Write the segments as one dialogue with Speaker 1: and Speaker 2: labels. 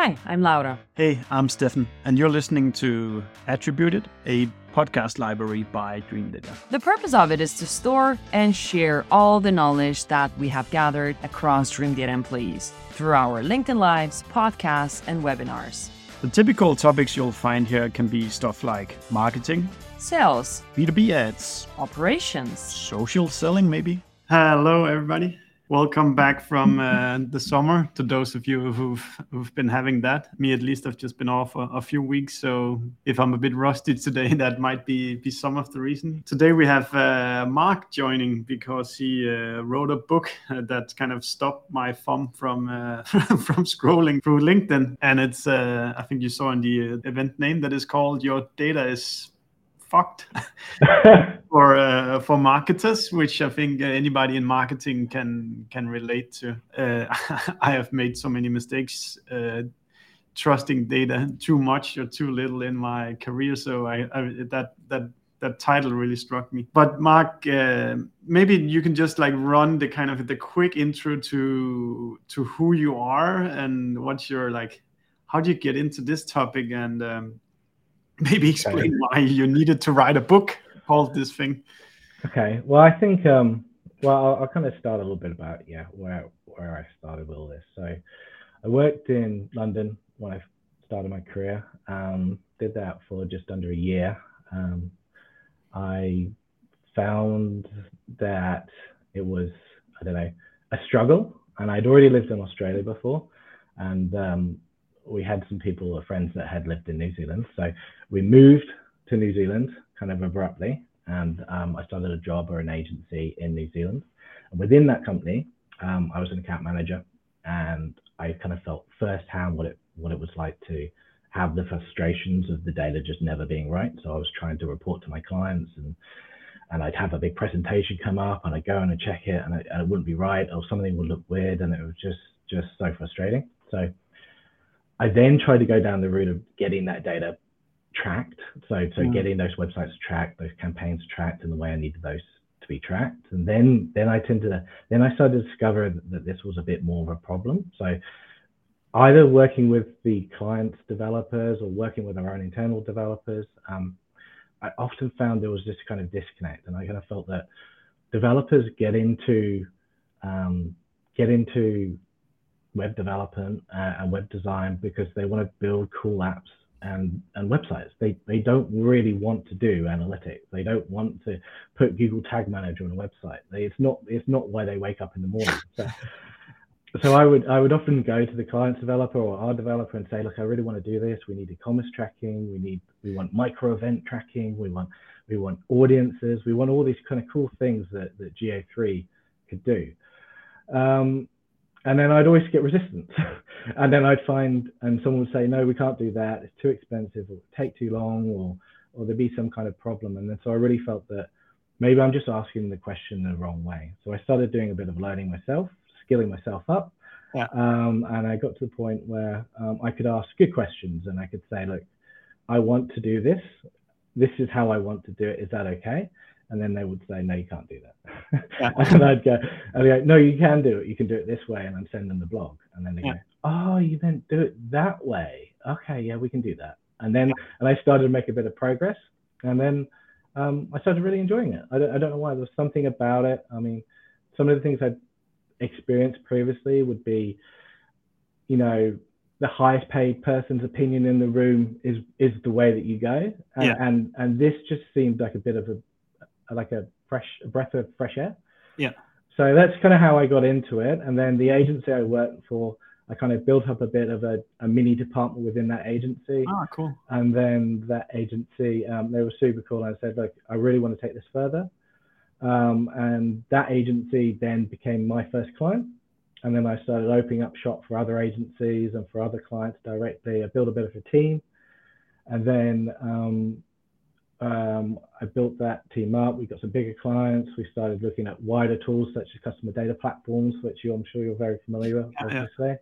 Speaker 1: Hi, I'm Laura.
Speaker 2: Hey, I'm Steffen, and you're listening to Attributed, a podcast library by Dreamdata.
Speaker 1: The purpose of it is to store and share all the knowledge that we have gathered across Dreamdata employees through our LinkedIn Lives, podcasts, and webinars.
Speaker 2: The typical topics you'll find here can be stuff like marketing,
Speaker 1: sales,
Speaker 2: B2B ads,
Speaker 1: operations,
Speaker 2: social selling, maybe. Hello, everybody. Welcome back from uh, the summer to those of you who've who've been having that. Me, at least, I've just been off a, a, few weeks, so if I'm a bit rusty today, that might be be some of the reason. Today we have uh, Mark joining because he uh, wrote a book uh, that kind of stopped my thumb from uh, from scrolling through LinkedIn, and it's uh, I think you saw in the event name that is called "Your Data Is fucked for uh, for marketers, which I think uh, anybody in marketing can can relate to. Uh, I have made so many mistakes uh, trusting data too much or too little in my career, so I, I that that that title really struck me. But Mark, uh, maybe you can just like run the kind of the quick intro to to who you are and what's your like. How do you get into this topic and um, maybe explain okay. why you needed to write a book called this thing.
Speaker 3: Okay. Well, I think um, well, I'll, I'll, kind of start a little bit about yeah where where I started with all this. So, I worked in London when I started my career. Um, did that for just under a year. Um, I found that it was I don't know a struggle, and I'd already lived in Australia before, and um, we had some people, or friends that had lived in New Zealand. So we moved to New Zealand kind of abruptly, and um, I started a job or an agency in New Zealand. And within that company, um, I was an account manager, and I kind of felt firsthand what it what it was like to have the frustrations of the data just never being right. So I was trying to report to my clients and and I'd have a big presentation come up and I'd go in and check it and it, and it wouldn't be right or something would look weird and it was just just so frustrating. So I then tried to go down the route of getting that data tracked. So, so mm. getting those websites tracked, those campaigns tracked in the way I needed those to be tracked. And then, then I tended to, then I started to discover that this was a bit more of a problem. So either working with the client's developers or working with our own internal developers, um, I often found there was this kind of disconnect. And I kind of felt that developers get into, um, get into web development uh, and web design because they want to build cool apps and and websites. They they don't really want to do analytics. They don't want to put Google Tag Manager on a website. They, it's not it's not why they wake up in the morning. So, so I would I would often go to the client developer or our developer and say, look, I really want to do this. We need e-commerce tracking. We need we want micro event tracking. We want we want audiences. We want all these kind of cool things that that GA3 could do. Um, and then I'd always get resistance. and then I'd find, and someone would say, no, we can't do that. It's too expensive or take too long or, or there'd be some kind of problem. And then so I really felt that maybe I'm just asking the question the wrong way. So I started doing a bit of learning myself, skilling myself up. Yeah. Um, and I got to the point where um, I could ask good questions and I could say, look, I want to do this. This is how I want to do it. Is that okay? And then they would say, "No, you can't do that." Yeah. and I'd go, I'd go, "No, you can do it. You can do it this way," and I'm sending them the blog, and then they yeah. go, "Oh, you then do it that way? Okay, yeah, we can do that." And then, and I started to make a bit of progress, and then um, I started really enjoying it. I don't, I don't know why. There was something about it. I mean, some of the things I'd experienced previously would be, you know, the highest paid person's opinion in the room is is the way that you go, and yeah. and, and this just seemed like a bit of a like a fresh a breath of fresh air.
Speaker 2: Yeah.
Speaker 3: So that's kind of how I got into it. And then the agency I worked for, I kind of built up a bit of a, a mini department within that agency.
Speaker 2: Ah, cool.
Speaker 3: And then that agency, um, they were super cool. And I said, look, I really want to take this further. Um, and that agency then became my first client. And then I started opening up shop for other agencies and for other clients directly. I built a bit of a team. And then um, um, I built that team up. We got some bigger clients. We started looking at wider tools such as customer data platforms, which you, I'm sure you're very familiar with, obviously. Yeah.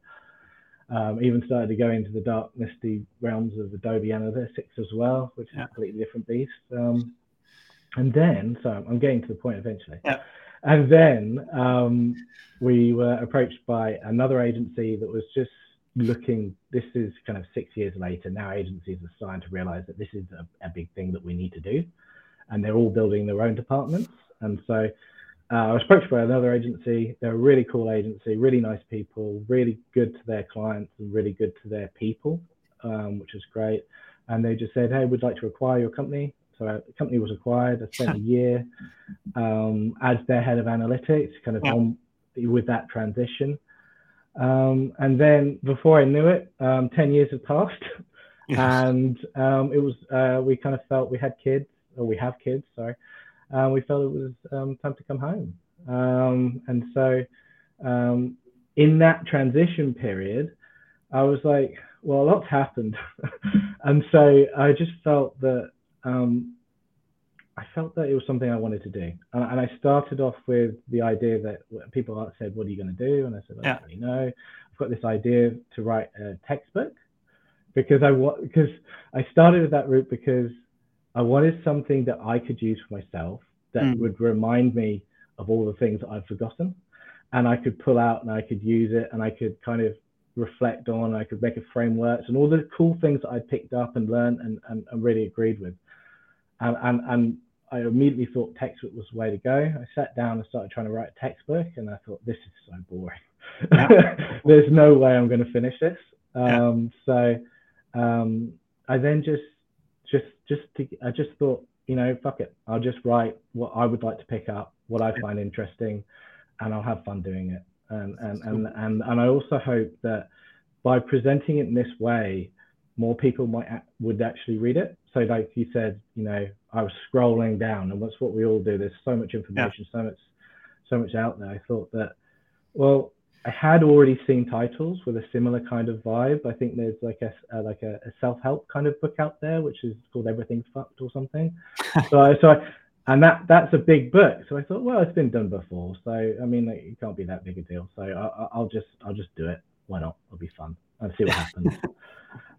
Speaker 3: Um, even started to go into the dark, misty realms of Adobe Analytics as well, which is a completely different beast. Um, and then, so I'm getting to the point eventually.
Speaker 2: Yeah.
Speaker 3: And then um, we were approached by another agency that was just looking. This is kind of six years later. Now agencies are starting to realize that this is a, a big thing that we need to do, and they're all building their own departments. And so uh, I was approached by another agency. They're a really cool agency, really nice people, really good to their clients and really good to their people, um, which is great. And they just said, "Hey, we'd like to acquire your company." So uh, the company was acquired. I spent a year um, as their head of analytics, kind of yeah. on with that transition. Um, and then before I knew it, um, 10 years had passed. Yes. And um, it was, uh, we kind of felt we had kids, or we have kids, sorry. Uh, we felt it was um, time to come home. Um, and so um, in that transition period, I was like, well, a lot's happened. and so I just felt that um, I felt that it was something I wanted to do. And, and, I started off with the idea that people said, What are you going to do? And I said, I don't really know. I've got this idea to write a textbook because I wa- because I started with that route because I wanted something that I could use for myself that mm. would remind me of all the things that I've forgotten. And I could pull out and I could use it and I could kind of reflect on, I could make a framework and all the cool things that I picked up and learned and, and, and really agreed with. And, and, and I immediately thought textbook was the way to go. I sat down and started trying to write a textbook, and I thought this is so boring. Yeah. There's no way I'm going to finish this. Um, yeah. So um, I then just just just to, I just thought, you know, fuck it. I'll just write what I would like to pick up, what I find interesting, and I'll have fun doing it. And and and and, and I also hope that by presenting it in this way, more people might would actually read it. So, like you said, you know, I was scrolling down, and that's what we all do. There's so much information, yeah. so much, so much out there. I thought that, well, I had already seen titles with a similar kind of vibe. I think there's like a uh, like a, a self help kind of book out there, which is called Everything's Fucked or something. so, I, so I, and that that's a big book. So I thought, well, it's been done before. So I mean, like, it can't be that big a deal. So I, will just I'll just do it. Why not? It'll be fun. I'll see what happens.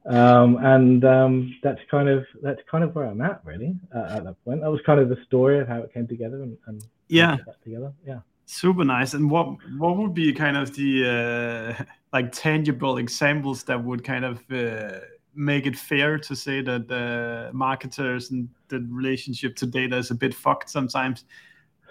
Speaker 3: um, and um, that's kind of that's kind of where I'm at really uh, at that point. That was kind of the story of how it came together and, and
Speaker 2: yeah,
Speaker 3: together. Yeah,
Speaker 2: super nice. And what what would be kind of the uh, like tangible examples that would kind of uh, make it fair to say that the marketers and the relationship to data is a bit fucked sometimes?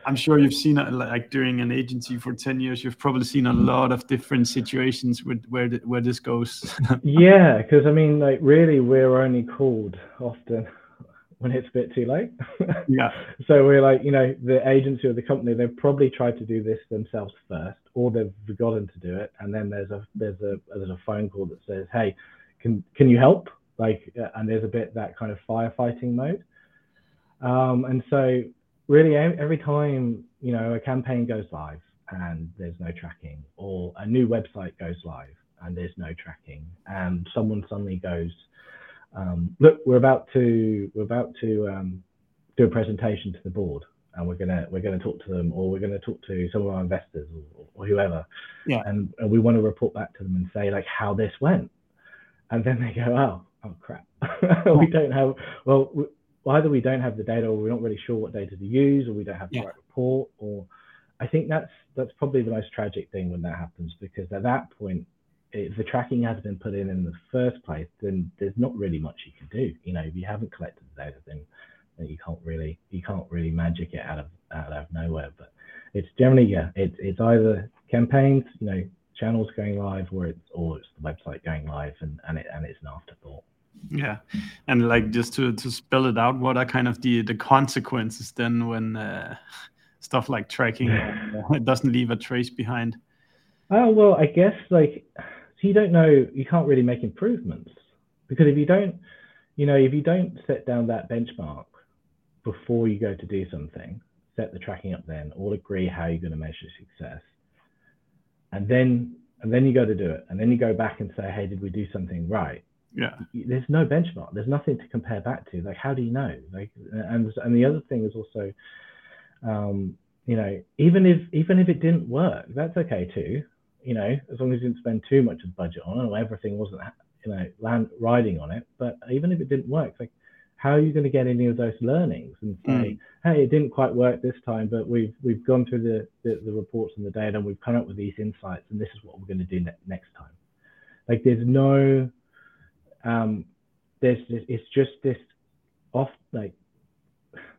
Speaker 2: I'm sure you've seen it like during an agency for 10 years, you've probably seen a lot of different situations with where the, where this goes.
Speaker 3: yeah, because I mean, like really, we're only called often when it's a bit too late.
Speaker 2: yeah.
Speaker 3: So we're like, you know, the agency or the company, they've probably tried to do this themselves first, or they've forgotten to do it, and then there's a there's a there's a phone call that says, hey, can can you help? Like, uh, and there's a bit that kind of firefighting mode. Um, and so really every time you know a campaign goes live and there's no tracking or a new website goes live and there's no tracking and someone suddenly goes um, look we're about to we're about to um, do a presentation to the board and we're gonna we're gonna talk to them or we're gonna talk to some of our investors or, or whoever.
Speaker 2: Yeah.
Speaker 3: And, and, we want to report back to them and say like how this went. And then they go oh oh crap. We don't have well either we don't have the data or we're not really sure what data to use or we don't have the yeah. right report or I think that's that's probably the most tragic thing when that happens because at that point if the tracking has been put in in the first place then there's not really much you can do. You know if you haven't collected the data then, then you can't really you can't really magic it out of out of nowhere. But it's generally yeah it's it's either campaigns you know channels going live or it's or it's the website going live and and, it, and it's an afterthought
Speaker 2: yeah, and like just to to spell it out, what are kind of the the consequences then when uh, stuff like tracking uh, it doesn't leave a trace behind?
Speaker 3: Oh well, I guess like so you don't know, you can't really make improvements because if you don't, you know, if you don't set down that benchmark before you go to do something, set the tracking up then, all agree how you're going to measure success, and then and then you go to do it, and then you go back and say, hey, did we do something right?
Speaker 2: Yeah.
Speaker 3: There's no benchmark. There's nothing to compare back to. Like how do you know? Like and and the other thing is also um you know even if even if it didn't work that's okay too. You know as long as you didn't spend too much of the budget on it or everything wasn't you know land riding on it. But even if it didn't work like how are you going to get any of those learnings and say mm. hey it didn't quite work this time but we've we've gone through the, the, the reports and the data and we've come up with these insights and this is what we're going to do ne- next time. Like there's no um there's it's just this off like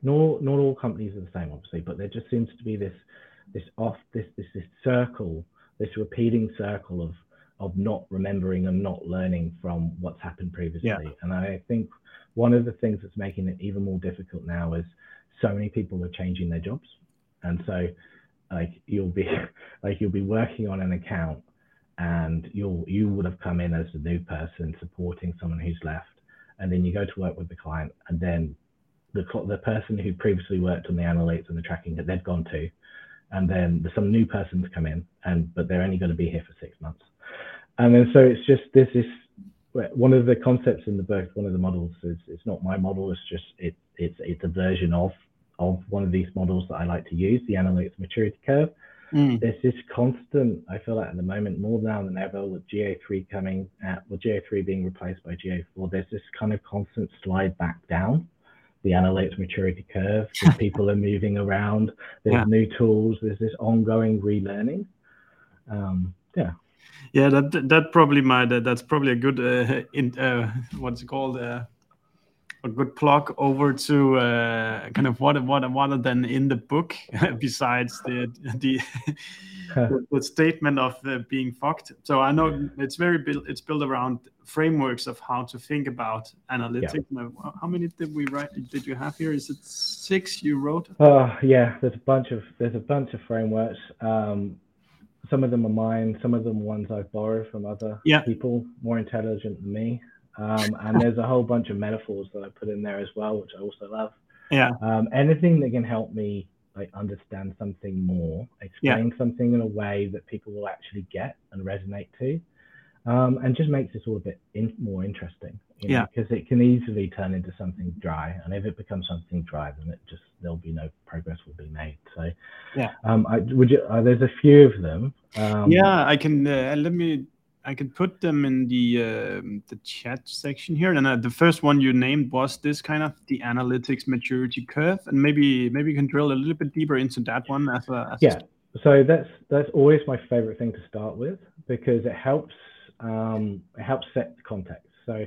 Speaker 3: not not all companies are the same obviously but there just seems to be this this off this this this circle this repeating circle of of not remembering and not learning from what's happened previously
Speaker 2: Yeah.
Speaker 3: and i think one of the things that's making it even more difficult now is so many people are changing their jobs and so like you'll be like you'll be working on an account and you'll you would have come in as a new person supporting someone who's left. And then you go to work with the client and then the the person who previously worked on the analytics and the tracking that they've gone to and then there's some new persons come in and but they're only going to be here for six months. And then so it's just this is one of the concepts in the book one of the models is it's not my model it's just it it's it's a version of of one of these models that i like to use the analytics maturity curve
Speaker 2: Mm.
Speaker 3: there's this constant i feel like at the moment more now than ever with ga3 coming at with ga3 being replaced by ga4 there's this kind of constant slide back down the analytics maturity curve people are moving around there's
Speaker 2: Yeah.
Speaker 3: new tools there's this ongoing relearning um yeah
Speaker 2: Yeah, that that probably might that, that's probably a good uh, in uh, what's it called uh, a good plug over to uh, kind of what what what are then in the book besides the the the, the statement of uh, being fucked. So I know it's very built it's built around frameworks of how to think about analytics. Now, How many did we write? Did you have here? Is it six you wrote?
Speaker 3: Oh yeah, there's a bunch of there's a bunch of frameworks. Um, some of them are mine, some of them ones I've borrowed from other
Speaker 2: Yeah.
Speaker 3: people more intelligent than me. Um, and there's a whole bunch of metaphors that I put in there as well, which I also love.
Speaker 2: Yeah.
Speaker 3: Um, anything that can help me like understand something more, explain something in a way that people will actually get and resonate to, um, and just makes this all a bit in, more interesting. You
Speaker 2: Yeah.
Speaker 3: Because it can easily turn into something dry, and if it becomes something dry, then it just there'll be no progress will be made. So,
Speaker 2: Yeah.
Speaker 3: Um, I would you? Uh, there's a few of them. Um,
Speaker 2: yeah, I can. Uh, let me. I can put them in the um the chat section here. And uh, the first one you named was this kind of the analytics maturity curve, and maybe maybe you can drill a little bit deeper into that one as a as a
Speaker 3: Yeah. So that's that's always my favorite thing to start with because it helps um, it helps set the context. So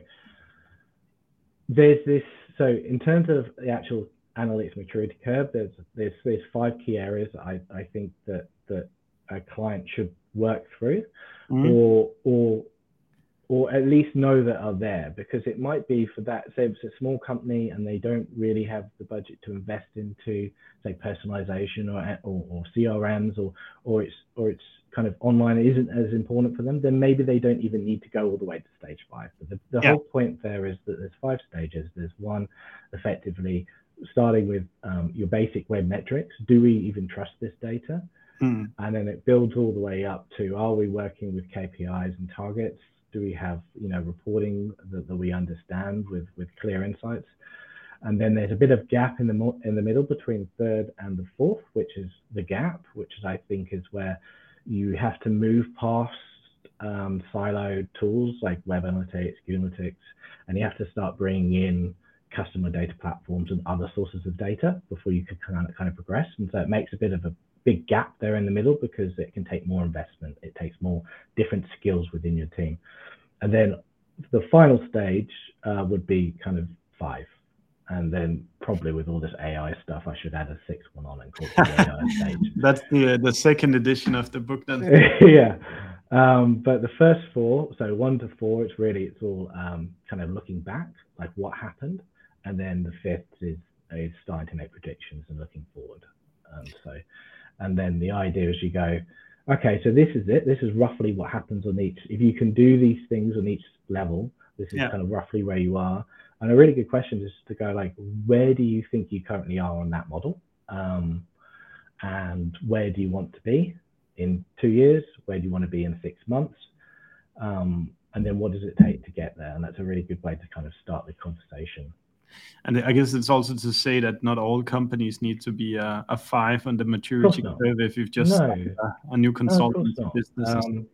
Speaker 3: there's this. So in terms of the actual analytics maturity curve, there's there's there's five key areas I, I think that that a client should work through
Speaker 2: Mhm.
Speaker 3: or or or at least know that are there because it might be for that say it's a small company and they don't really have the budget to invest into say personalization or or, or crms or or it's or it's kind of online isn't as important for them then maybe they don't even need to go all the way to stage five but the, the
Speaker 2: Yeah.
Speaker 3: whole point there is that there's five stages there's one effectively starting with um, your basic web metrics do we even trust this data
Speaker 2: Mm.
Speaker 3: and then it builds all the way up to are we working with KPIs and targets? Do we have you know reporting that, that we understand with with clear insights? And then there's a bit of gap in the mo- in the middle between third and the fourth, which is the gap, which is, I think is where you have to move past um, siloed tools like web analytics, analytics, and you have to start bringing in customer data platforms and other sources of data before you can kind of, kind of progress. And so it makes a bit of a big gap there in the middle because it can take more investment. It takes more different skills within your team. And then the final stage uh, would be kind of five. And then probably with all this AI stuff, I should add a sixth one on and call it the AI stage.
Speaker 2: That's the the second edition of the book. Then
Speaker 3: yeah. Um, but the first four, so one to four, it's really it's all um, kind of looking back, like what happened, and then the fifth is is starting to make predictions and looking forward. Um, so, and then the idea is you go, okay, so this is it. This is roughly what happens on each. If you can do these things on each level, this is
Speaker 2: Yeah.
Speaker 3: kind of roughly where you are. And a really good question is to go like, where do you think you currently are on that model? Um, and where do you want to be in two years? Where do you want to be in six months? Um, and then what does it take to get there? And that's a really good way to kind of start the conversation.
Speaker 2: And I guess it's also to say that not all companies need to be a, a five on the maturity
Speaker 3: not.
Speaker 2: curve if you've just
Speaker 3: No.
Speaker 2: a, a new
Speaker 3: No,
Speaker 2: consultant
Speaker 3: not.
Speaker 2: business.
Speaker 3: Um,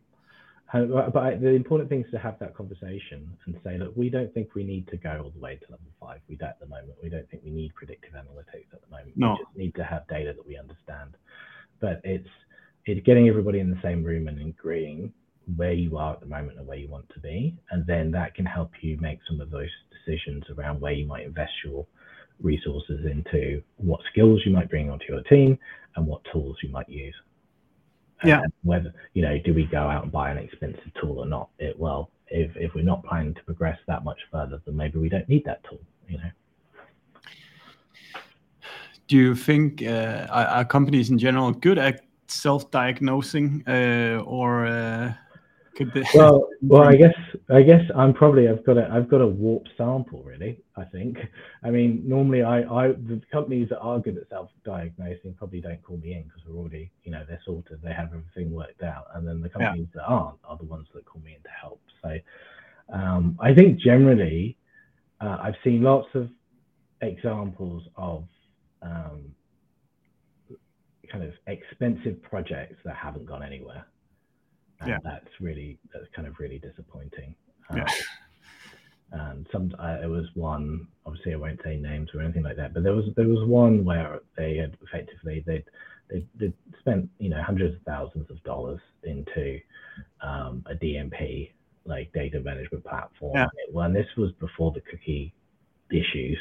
Speaker 3: but the important thing is to have that conversation and say, look, we don't think we need to go all the way to level five. We don't at the moment. We don't think we need predictive analytics at the moment.
Speaker 2: No.
Speaker 3: We just need to have data that we understand. But it's it's getting everybody in the same room and agreeing where you are at the moment and where you want to be, and then that can help you make some of those decisions around where you might invest your resources into, what skills you might bring onto your team, and what tools you might use.
Speaker 2: Yeah.
Speaker 3: And whether you know, do we go out and buy an expensive tool or not? It well, if if we're not planning to progress that much further, then maybe we don't need that tool. You know.
Speaker 2: Do you think uh, are, are, companies in general good at self-diagnosing, uh, or uh,
Speaker 3: could? Well, well, I guess I guess I'm probably I've got a I've got a warped sample really. I think. I mean, normally I I the companies that are good at self-diagnosing probably don't call me in because we're already you know they're sorted, they have everything worked out, and then the companies yeah. that aren't are the ones that call me in to help. So um, I think generally uh, I've seen lots of examples of um, kind of expensive projects that haven't gone anywhere. And yeah. that's really that's kind of really disappointing. Um, yeah. And some it was one. Obviously, I won't say names or anything like that. But there was there was one where they had effectively they they they spent you know hundreds of thousands of dollars into um, a DMP like data management platform. Yeah. Well, and this was before the cookie issues.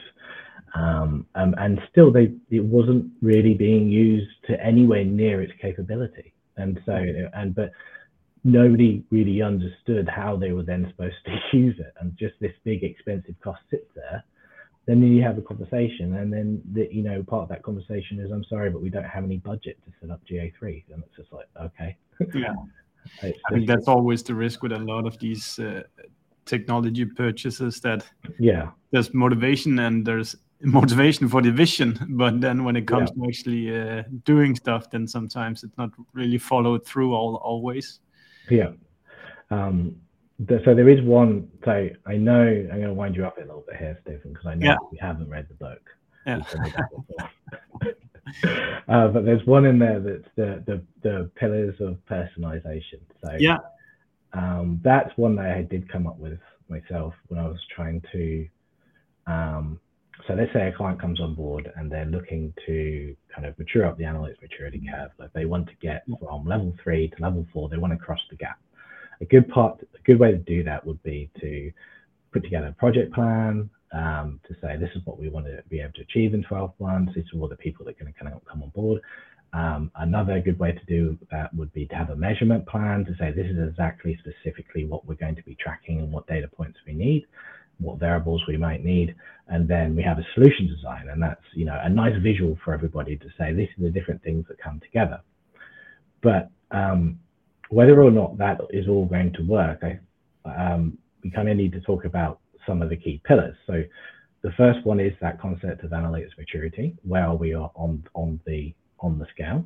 Speaker 3: Um, um, and still, they it wasn't really being used to anywhere near its capability. And so, and but nobody really understood how they were then supposed to use it, and just this big expensive cost sits there. Then you have a conversation, and then the, you know part of that conversation is, "I'm sorry, but we don't have any budget to set up GA3," and it's just like, okay,
Speaker 2: yeah. I think that's always the risk with a lot of these uh, technology purchases that
Speaker 3: yeah
Speaker 2: there's motivation and there's motivation for the vision but then when it comes yeah. to actually uh, doing stuff then sometimes it's not really followed through all always
Speaker 3: yeah um the, so there is one so i know i'm going to wind you up a little bit here Steffen because i know yeah. you haven't read the book
Speaker 2: yeah.
Speaker 3: uh, but there's one in there that's the, the the pillars of personalization so
Speaker 2: yeah
Speaker 3: um, that's one that I did come up with myself when I was trying to. Um, so let's say a client comes on board and they're looking to kind of mature up the analytics maturity curve. Like they want to get from level three to level four, they want to cross the gap. A good part, a good way to do that would be to put together a project plan, um, to say this is what we want to be able to achieve in 12 months. These are all the people that are going to kind of come on board. Um, another good way to do that would be to have a measurement plan to say this is exactly specifically what we're going to be tracking and what data points we need, what variables we might need, and then we have a solution design, and that's you know a nice visual for everybody to say this is the different things that come together. But um, whether or not that is all going to work, I, um, we kind of need to talk about some of the key pillars. So the first one is that concept of analytics maturity, where we are on on the on the scale.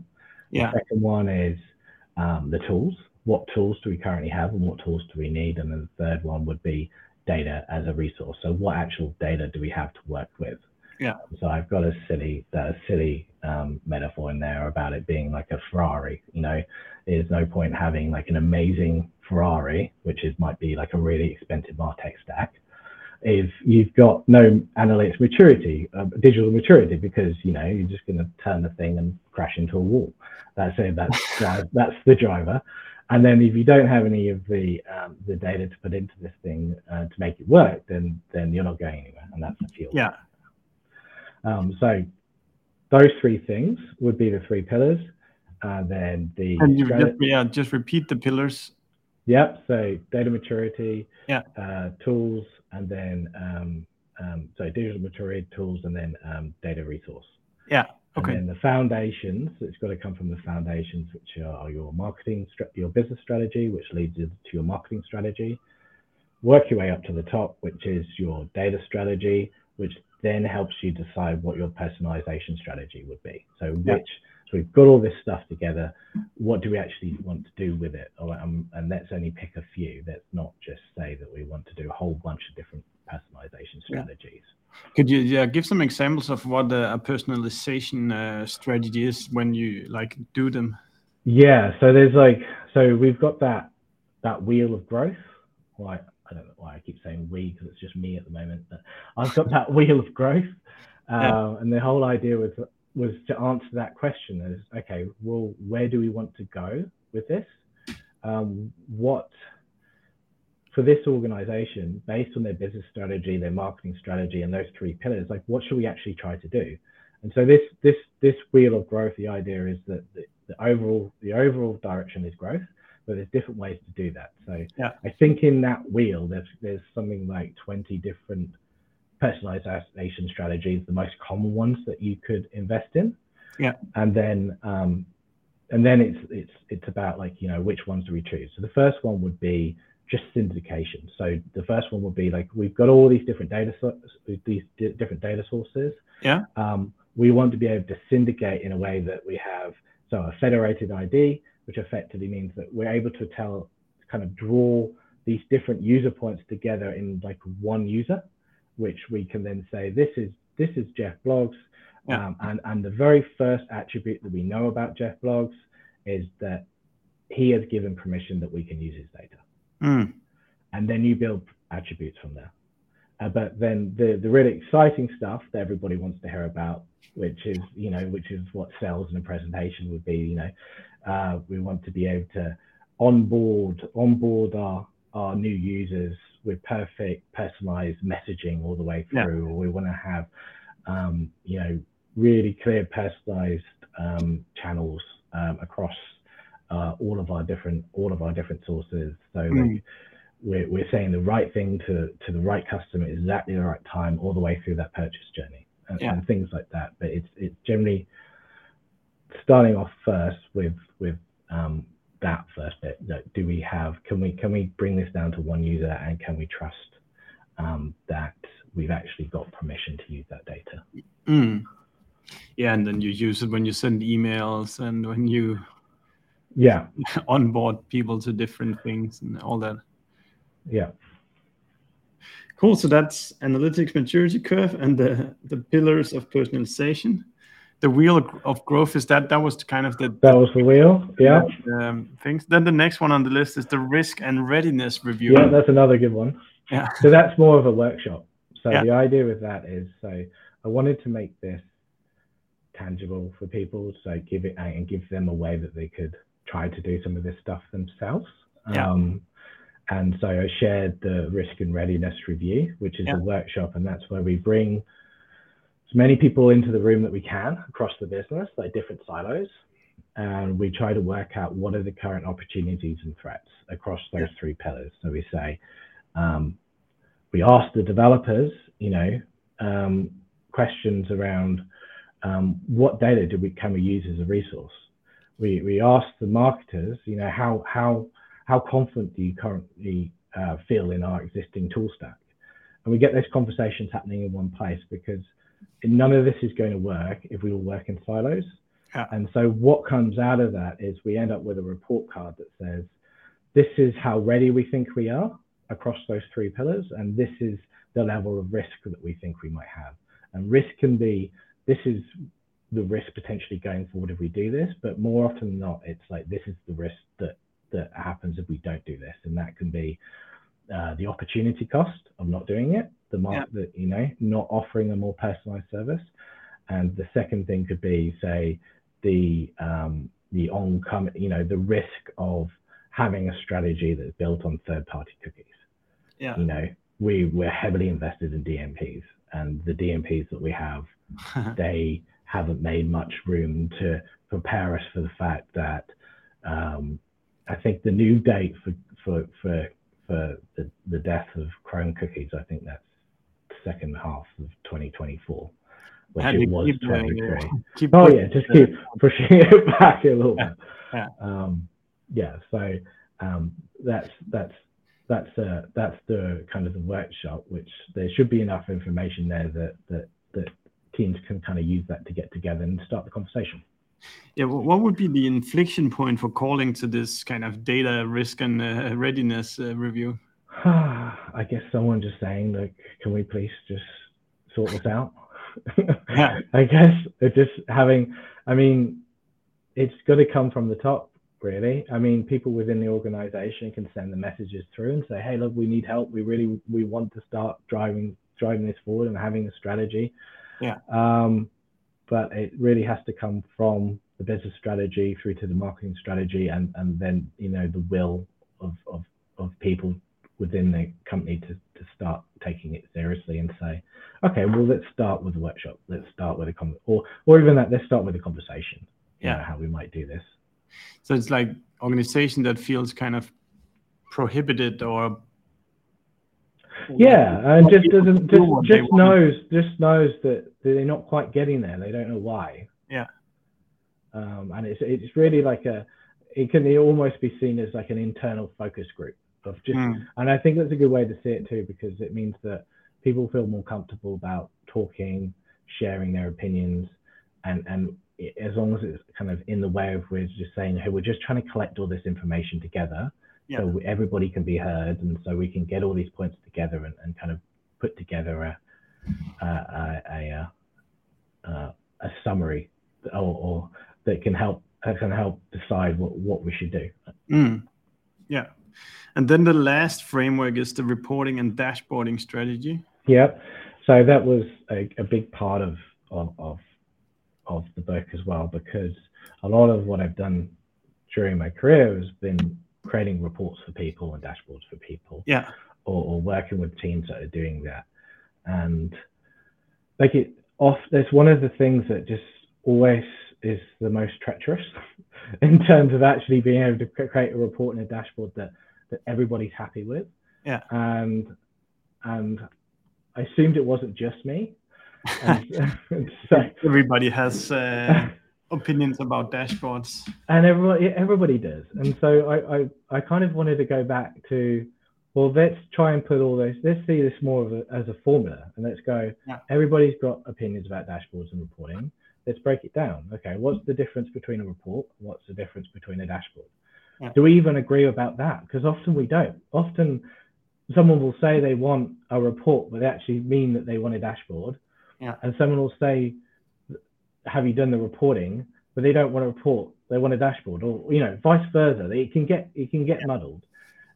Speaker 2: Yeah.
Speaker 3: The second one is um, the tools. What tools do we currently have and what tools do we need? And then the third one would be data as a resource. So what actual data do we have to work with?
Speaker 2: Yeah.
Speaker 3: So I've got a silly, a silly um, metaphor in there about it being like a Ferrari. You know, there's no point having like an amazing Ferrari, which is might be like a really expensive Martech stack, if you've got no analytics maturity, uh, digital maturity, because you know you're just going to turn the thing and crash into a wall. That's it. That's that's the driver. And then if you don't have any of the um, the data to put into this thing uh, to make it work, then then you're not going anywhere, and that's the fuel.
Speaker 2: Yeah.
Speaker 3: Um, so those three things would be the three pillars. Uh, then the
Speaker 2: and you just, yeah, just repeat the pillars.
Speaker 3: Yep. So data maturity.
Speaker 2: Yeah.
Speaker 3: Uh, tools, and then um, um, so digital maturity tools, and then um, data resource.
Speaker 2: Yeah. Okay.
Speaker 3: And then the foundations, it's got to come from the foundations, which are your marketing, your business strategy, which leads to your marketing strategy. Work your way up to the top, which is your data strategy, which then helps you decide what your personalization strategy would be. So which, so we've got all this stuff together. What do we actually want to do with it? Um, and let's only pick a few. Let's not just say that we want to do a whole bunch of different personalization strategies.
Speaker 2: Yeah. Could you yeah, give some examples of what a, a personalization uh, strategy is when you like do them?
Speaker 3: Yeah, so there's like so we've got that that wheel of growth. Like I don't know why I keep saying we because it's just me at the moment, but I've got that wheel of growth. yeah. Uh, and the whole idea was was to answer that question is okay, well, where do we want to go with this? um, what for this organization, based on their business strategy, their marketing strategy, and those three pillars, like what should we actually try to do? And so this this this wheel of growth, the idea is that the, the overall the overall direction is growth, but there's different ways to do that. So
Speaker 2: yeah.
Speaker 3: I think in that wheel, there's there's something like 20 different personalization strategies, the most common ones that you could invest in.
Speaker 2: Yeah.
Speaker 3: And then um, and then it's it's it's about like you know which ones do we choose. So the first one would be just syndication. So the first one would be like we've got all these different data these different data sources.
Speaker 2: Yeah.
Speaker 3: Um, we want to be able to syndicate in a way that we have so a federated ID, which effectively means that we're able to tell kind of draw these different user points together in like one user, which we can then say this is this is Jeff Bloggs, Yeah. Um, and, and the very first attribute that we know about Jeff Bloggs is that he has given permission that we can use his data.
Speaker 2: Mm.
Speaker 3: And then you build attributes from there. Uh, but then the, the really exciting stuff that everybody wants to hear about, which is, you know, which is what sales and a presentation would be, you know, uh, we want to be able to onboard, onboard our, our new users with perfect personalized messaging all the way through. Yeah. Or we want to have, um, you know, really clear personalized um, channels um, across uh, all of our different all of our different sources. So mm. like we're, we're saying the right thing to to the right customer at exactly the right time all the way through that purchase journey and, yeah. and things like that. But it's it's generally starting off first with with um, that first bit. That do we have? Can we can we bring this down to one user and can we trust um, that we've actually got permission to use that data?
Speaker 2: Mm. Yeah, and then you use it when you send emails and when you
Speaker 3: yeah.
Speaker 2: onboard people to different things and all that.
Speaker 3: Yeah.
Speaker 2: Cool. So that's analytics maturity curve and the the pillars of personalization. The wheel of growth is that that was kind of the
Speaker 3: that was the wheel? Yeah.
Speaker 2: um, things. Then the next one on the list is the risk and readiness review.
Speaker 3: Yeah that's another good one.
Speaker 2: Yeah.
Speaker 3: So that's more of a workshop. So yeah. the idea with that is so i wanted to make this tangible for people so give it and give them a way that they could tried to do some of this stuff themselves.
Speaker 2: Yeah. Um,
Speaker 3: and so I shared the risk and readiness review, which is yeah. a workshop, and that's where we bring as many people into the room that we can across the business, like different silos, and we try to work out what are the current opportunities and threats across those yeah. three pillars. So we say, um, we ask the developers, you know, um, questions around um, what data do we can we use as a resource we we asked the marketers, you know, how how how confident do you currently uh, feel in our existing tool stack? And we get those conversations happening in one place because none of this is going to work if we all work in silos.
Speaker 2: Yeah.
Speaker 3: And so what comes out of that is we end up with a report card that says, this is how ready we think we are across those three pillars, and this is the level of risk that we think we might have. And risk can be this is the risk potentially going forward if we do this, but more often than not, it's like this is the risk that that happens if we don't do this, and that can be uh, the opportunity cost of not doing it, the mark yeah. that you know not offering a more personalized service, and the second thing could be say the um, the oncoming, you know, the risk of having a strategy that's built on third-party cookies.
Speaker 2: Yeah.
Speaker 3: You know, we we're heavily invested in DMPs, and the DMPs that we have, they haven't made much room to prepare us for the fact that um, I think the new date for for for, for the, the death of Chrome cookies, I think that's second half of 2024, which it was 2023. oh yeah, just keep pushing it back a little
Speaker 2: bit. Yeah.
Speaker 3: Um, yeah. So um, that's that's that's uh, that's the kind of the workshop, which there should be enough information there that that teams can kind of use that to get together and start the conversation.
Speaker 2: Yeah, what would be the inflection point for calling to this kind of data risk and uh, readiness uh, review?
Speaker 3: I guess someone just saying, like, can we please just sort this out?
Speaker 2: yeah.
Speaker 3: I guess just having, I mean, it's got to come from the top, really. I mean, people within the organization can send the messages through and say, hey, look, we need help. We really, we want to start driving driving this forward and having a strategy
Speaker 2: yeah.
Speaker 3: Um, but it really has to come from the business strategy through to the marketing strategy and, and then, you know, the will of, of, of people within the company to, to start taking it seriously and say, okay, well, let's start with a workshop. Let's start with a con- or or even that. Let's start with a conversation. Yeah, how we might do this.
Speaker 2: So it's like organization that feels kind of prohibited or
Speaker 3: yeah, and just doesn't just just knows just knows that they're not quite getting there. They don't know why.
Speaker 2: Yeah.
Speaker 3: Um, and it's it's really like a it can almost be seen as like an internal focus group of just mm. and I think that's a good way to see it too because it means that people feel more comfortable about talking, sharing their opinions, and and as long as it's kind of in the way of we're just saying, hey, we're just trying to collect all this information together, yeah. so everybody can be heard, and so we can get all these points together and, and kind of put together a a a, a, a, a summary or, or, that can help can help decide what, what we should do.
Speaker 2: Mm. Yeah. And then the last framework is the reporting and dashboarding strategy.
Speaker 3: Yeah. So that was a, a big part of, of, of of the book as well because a lot of what I've done during my career has been creating reports for people and dashboards for people.
Speaker 2: Yeah.
Speaker 3: Or, or working with teams that are doing that. And like it off that's one of the things that just always is the most treacherous in terms of actually being able to create a report and a dashboard that that everybody's happy with.
Speaker 2: Yeah.
Speaker 3: And and I assumed it wasn't just me. And,
Speaker 2: so, everybody has uh, opinions about dashboards.
Speaker 3: And everybody everybody does. And so I, I I kind of wanted to go back to well, let's try and put all those. Let's see this more of a, as a formula, and let's go. Yeah. Everybody's got opinions about dashboards and reporting. Let's break it down. Okay, what's the difference between a report? What's the difference between a dashboard? Yeah. Do we even agree about that? Because often we don't. Often someone will say they want a report, but they actually mean that they want a dashboard.
Speaker 2: Yeah.
Speaker 3: And someone will say, "Have you done the reporting?" But they don't want to report; they want a dashboard, or you know, vice versa. It can get it can get muddled.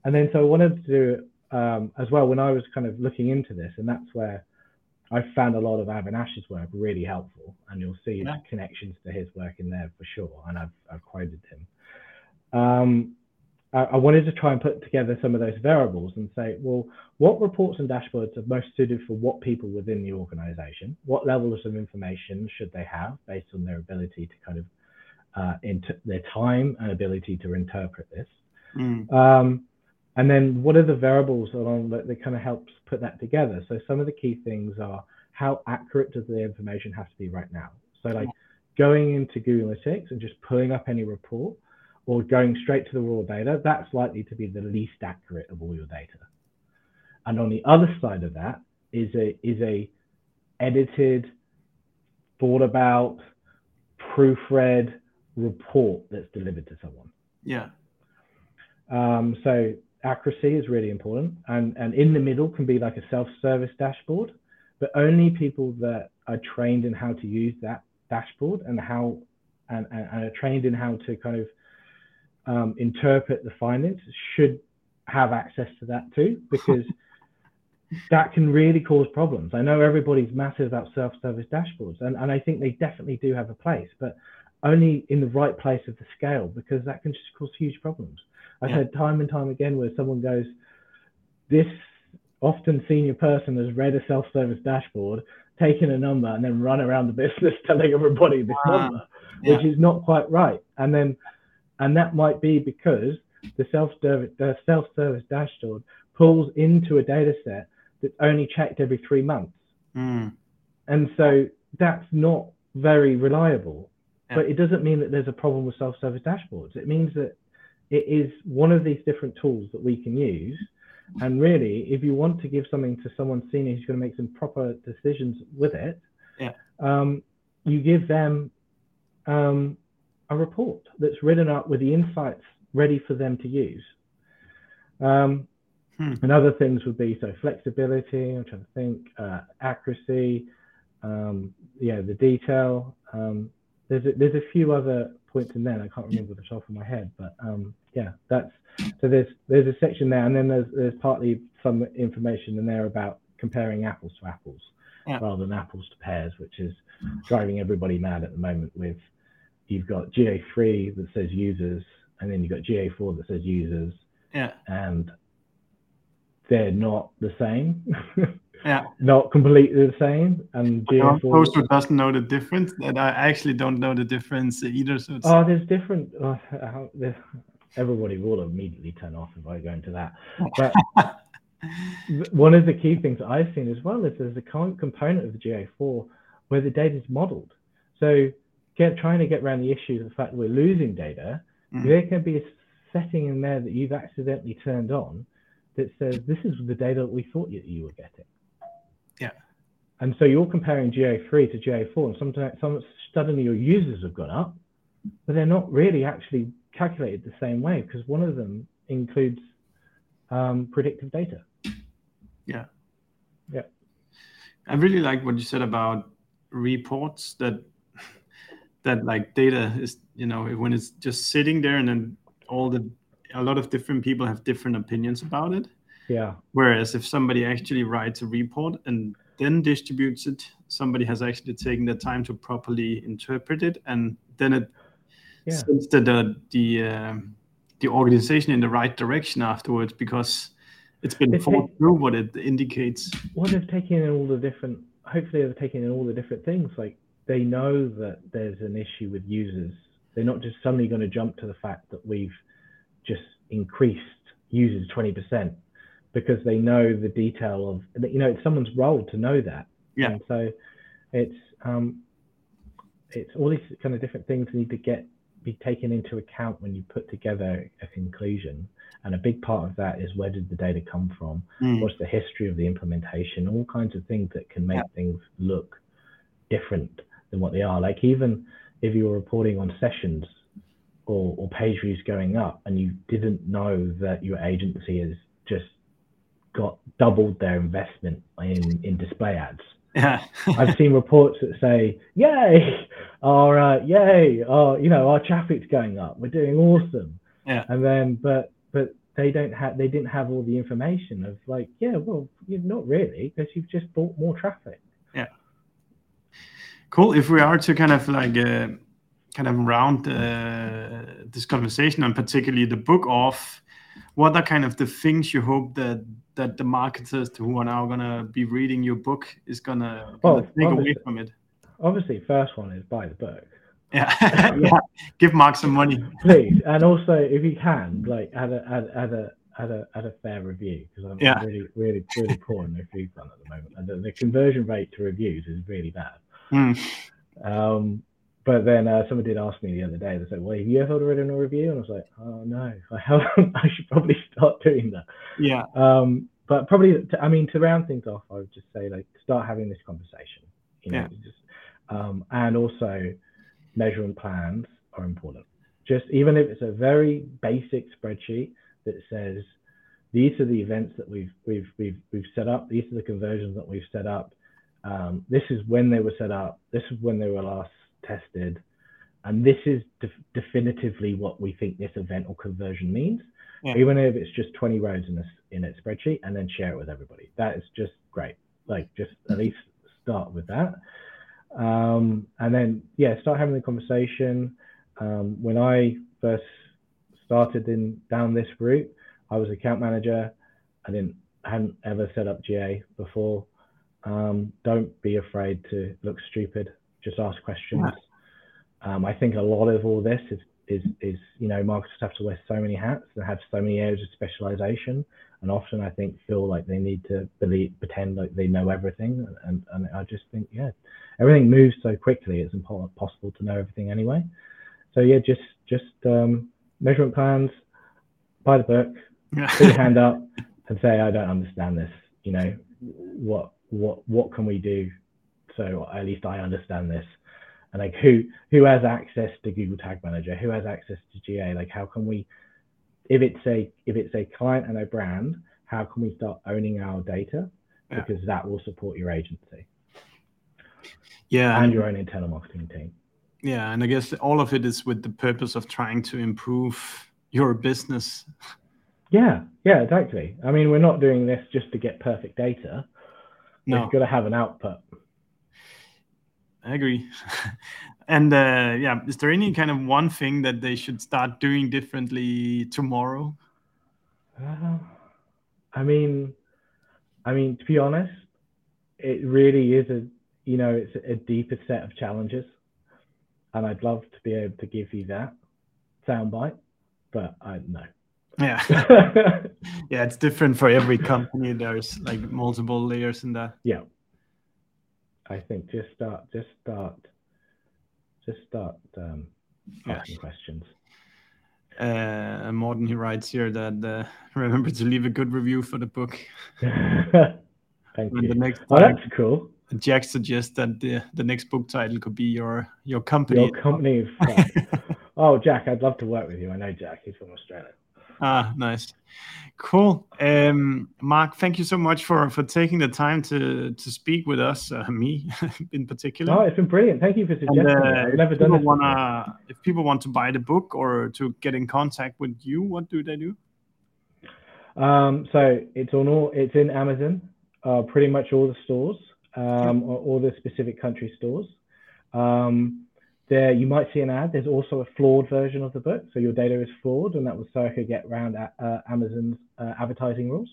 Speaker 3: And then so I wanted to do it um, as well when I was kind of looking into this, and that's where I found a lot of Avinash's work really helpful, and you'll see yeah. connections to his work in there for sure. And I've, I've quoted him. Um, I, wanted to try and put together some of those variables and say, well, what reports and dashboards are most suited for what people within the organization? What levels of information should they have based on their ability to kind of uh, inter- their time and ability to interpret this? Mm. Um, and then what are the variables along that, that kind of helps put that together? So some of the key things are how accurate does the information have to be right now? So like going into Google Analytics and just pulling up any report or going straight to the raw data, that's likely to be the least accurate of all your data. And on the other side of that is a is a edited, thought about, proofread report that's delivered to someone.
Speaker 2: Yeah.
Speaker 3: Um, so accuracy is really important, and and in the middle can be like a self-service dashboard, but only people that are trained in how to use that dashboard and how and, and, and are trained in how to kind of um, interpret the findings should have access to that too, because that can really cause problems. I know everybody's massive about self-service dashboards, and, and I think they definitely do have a place, but only in the right place of the scale, because that can just cause huge problems. I've yeah. heard time and time again where someone goes, this often senior person has read a self-service dashboard, taken a number, and then run around the business telling everybody this wow. number, yeah. which is not quite right. And then and that might be because the self-service, the self-service dashboard pulls into a data set that's only checked every three months.
Speaker 2: Mm.
Speaker 3: And so that's not very reliable. Yeah. But it doesn't mean that there's a problem with self-service dashboards. It means that it is one of these different tools that we can use. And really, if you want to give something to someone senior who's going to make some proper decisions with it,
Speaker 2: yeah.
Speaker 3: um, you give them um, a report that's written up with the insights ready for them to use. Um, hmm. And other things would be so flexibility, I'm trying to think, uh, accuracy, um, yeah, the detail. Um, there's a, there's a few other points in there. I can't remember the top of my head, but um, yeah, that's so there's there's a section there, and then there's there's partly some information in there about comparing apples to apples.
Speaker 2: Yeah.
Speaker 3: rather than apples to pears, which is driving everybody mad at the moment. With you've got GA3 that says users, and then you've got GA4 that says users,
Speaker 2: Yeah.
Speaker 3: and they're not the same.
Speaker 2: Yeah.
Speaker 3: not completely the same. And
Speaker 2: For those
Speaker 3: GA4.
Speaker 2: who doesn't know the difference, that I actually don't know the difference either. So it's,
Speaker 3: Oh, there's different. Oh, how, there's, everybody will immediately turn off if I go into that. But one of the key things I've seen as well is there's a co- component of the GA4 where the data is modeled. So get trying to get around the issue of the fact that we're losing data,
Speaker 2: Mm.
Speaker 3: there can be a setting in there that you've accidentally turned on that says this is the data that we thought you, you were getting.
Speaker 2: Yeah.
Speaker 3: And so you're comparing GA3 to GA4, and sometimes some, suddenly your users have gone up, but they're not really actually calculated the same way because one of them includes um, predictive data.
Speaker 2: yeah.
Speaker 3: Yeah.
Speaker 2: I really like what you said about reports that that like data is you know when it's just sitting there and then all the a lot of different people have different opinions about it
Speaker 3: Yeah.
Speaker 2: whereas if somebody actually writes a report and then distributes it somebody has actually taken the time to properly interpret it and then it
Speaker 3: Yeah.
Speaker 2: sends the the the, um, the organization in the right direction afterwards because it's been
Speaker 3: It
Speaker 2: thought
Speaker 3: ta-
Speaker 2: through what it indicates
Speaker 3: Well, they've taken in all the different, hopefully, they've taken in all the different things. Like they know that there's an issue with users. They're not just suddenly going to jump to the fact that we've just increased users 20% because they know the detail of, you know, it's someone's role to know that.
Speaker 2: Yeah.
Speaker 3: And so it's, um, it's all these kind of different things need to get be taken into account when you put together a conclusion. And a big part of that is where did the data come from?
Speaker 2: Mm.
Speaker 3: what's the history of the implementation, all kinds of things that can make
Speaker 2: Yeah.
Speaker 3: things look different than what they are. Like even if you were reporting on sessions or, or page views going up and you didn't know that your agency has just got doubled their investment in, in display ads.
Speaker 2: yeah
Speaker 3: I've seen reports that say, "Yay!" or uh, "Yay!" or you know, our traffic's going up. We're doing awesome.
Speaker 2: Yeah.
Speaker 3: And then, but but they don't have they didn't have all the information of like, yeah, well, you're not really because you've just bought more traffic.
Speaker 2: Cool. If we are to kind of like uh, kind of round uh, this conversation and particularly the book off, what are kind of the things you hope that that the marketers who are now gonna be reading your book is gonna,
Speaker 3: Well,
Speaker 2: take away from it?
Speaker 3: Obviously, first one is buy the book,
Speaker 2: Yeah. yeah. Give Mark some money.
Speaker 3: please, and also if you can, like add a add, add a add a add a fair review because I'm
Speaker 2: Yeah.
Speaker 3: really really really poor on reviews at the moment, and the, the conversion rate to reviews is really bad.
Speaker 2: Mm.
Speaker 3: Um, but then uh, someone did ask me the other day. They said, "Well, have you ever written a review?" And I was like, "Oh no, I haven't. I should probably start doing that."
Speaker 2: Yeah.
Speaker 3: Um, but probably, to, I mean, to round things off, I would just say like start having this conversation. You know,
Speaker 2: Yeah.
Speaker 3: just, um, and also measurement plans are important. Just even if it's a very basic spreadsheet that says these are the events that we've we've we've we've set up. These are the conversions that we've set up. Um, this is when they were set up. This is when they were last tested, and this is def- definitively what we think this event or conversion means.
Speaker 2: Yeah.
Speaker 3: Even if it's just 20 rows in a in a spreadsheet, and then share it with everybody. That is just great. Like just at least start with that, um, and then yeah, start having the conversation. Um, when I first started in down this route, I was account manager. I didn't hadn't ever set up GA before. Um, don't be afraid to look stupid. Just ask questions. Um, I think a lot of all this is is is you know marketers have to wear so many hats and have so many areas of specialization, and often I think feel like they need to believe pretend like they know everything, and and I just think yeah, everything moves so quickly. It's impossible to know everything anyway. So yeah, just just um, measurement plans, buy the book, put your hand up and say i don't understand this you know what what what can we do so at least i understand this and like who who has access to google tag manager who has access to ga like how can we if it's a if it's a client and a brand how can we start owning our data
Speaker 2: Yeah.
Speaker 3: because that will support your agency
Speaker 2: Yeah.
Speaker 3: and your own internal marketing team
Speaker 2: Yeah, and I guess all of it is with the purpose of trying to improve your business.
Speaker 3: Yeah, yeah, exactly. I mean, we're not doing this just to get perfect data.
Speaker 2: No.
Speaker 3: It's got to have an output.
Speaker 2: I agree. and uh, yeah, is there any kind of one thing that they should start doing differently tomorrow?
Speaker 3: Uh, I mean, I mean, to be honest, it really is a you know it's a deeper set of challenges, and I'd love to be able to give you that soundbite, but I no.
Speaker 2: Yeah, yeah, it's different for every company. There's like multiple layers in that.
Speaker 3: Yeah, I think just start, just start, just start um, asking questions.
Speaker 2: Uh, Morten he writes here that uh, remember to leave a good review for the book.
Speaker 3: Thank and you. The next oh, that's cool.
Speaker 2: Jack suggests that the the next book title could be your your company.
Speaker 3: Your company. oh, Jack, I'd love to work with you. I know Jack. He's from Australia.
Speaker 2: Ah, nice, cool. Um, Mark, thank you so much for for taking the time to to speak with us, uh, me in particular.
Speaker 3: Oh, it's been brilliant. Thank you for suggesting. And, uh, done this.
Speaker 2: Wanna, if people want to buy the book or to get in contact with you, what do they do?
Speaker 3: Um, so it's on all. It's in Amazon, uh, pretty much all the stores, um, or all the specific country stores. Um, there, you might see an ad. There's also a flawed version of the book, so your data is flawed, and that was so I could get around uh, Amazon's uh, advertising rules.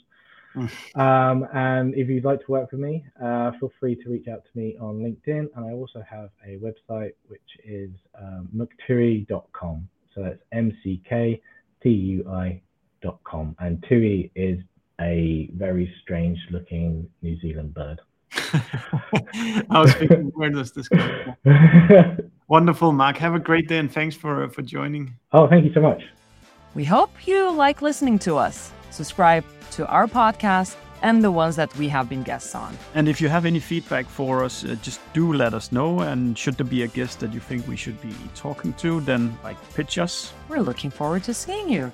Speaker 3: um, and if you'd like to work with me, uh, feel free to reach out to me on LinkedIn. And I also have a website which is um, mcktui.com. So that's M C K T U I.com. And Tui is a very strange looking New Zealand bird.
Speaker 2: I was thinking, where does this come Wonderful, Mark. Have a great day and thanks for, for joining.
Speaker 3: Oh, thank you so much.
Speaker 1: We hope you like listening to us. Subscribe to our podcast and the ones that we have been guests on.
Speaker 2: And if you have any feedback for us, uh, just do let us know. And should there be a guest that you think we should be talking to, then like pitch us.
Speaker 1: We're looking forward to seeing you.